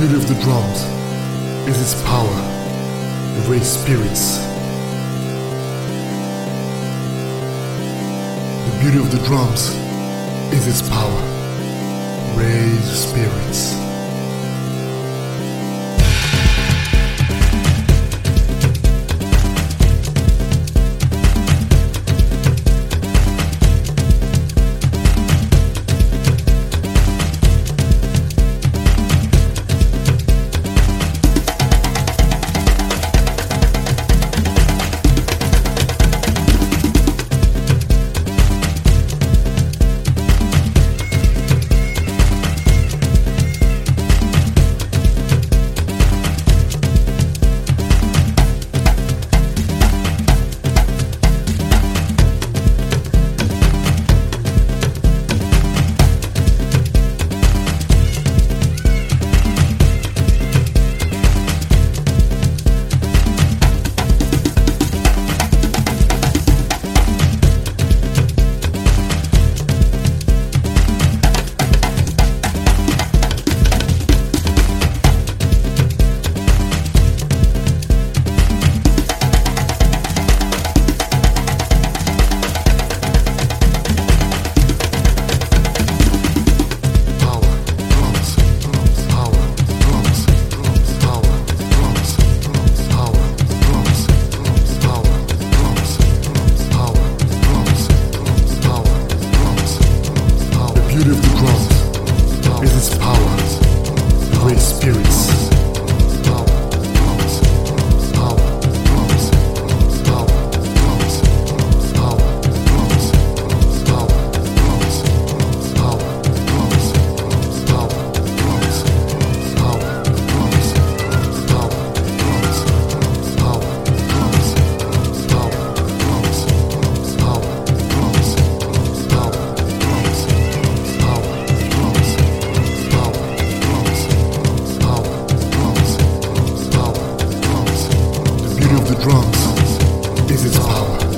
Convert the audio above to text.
beauty of the drums is its power raise spirits. The beauty of the drums is its power raise spirits. drums. This is power.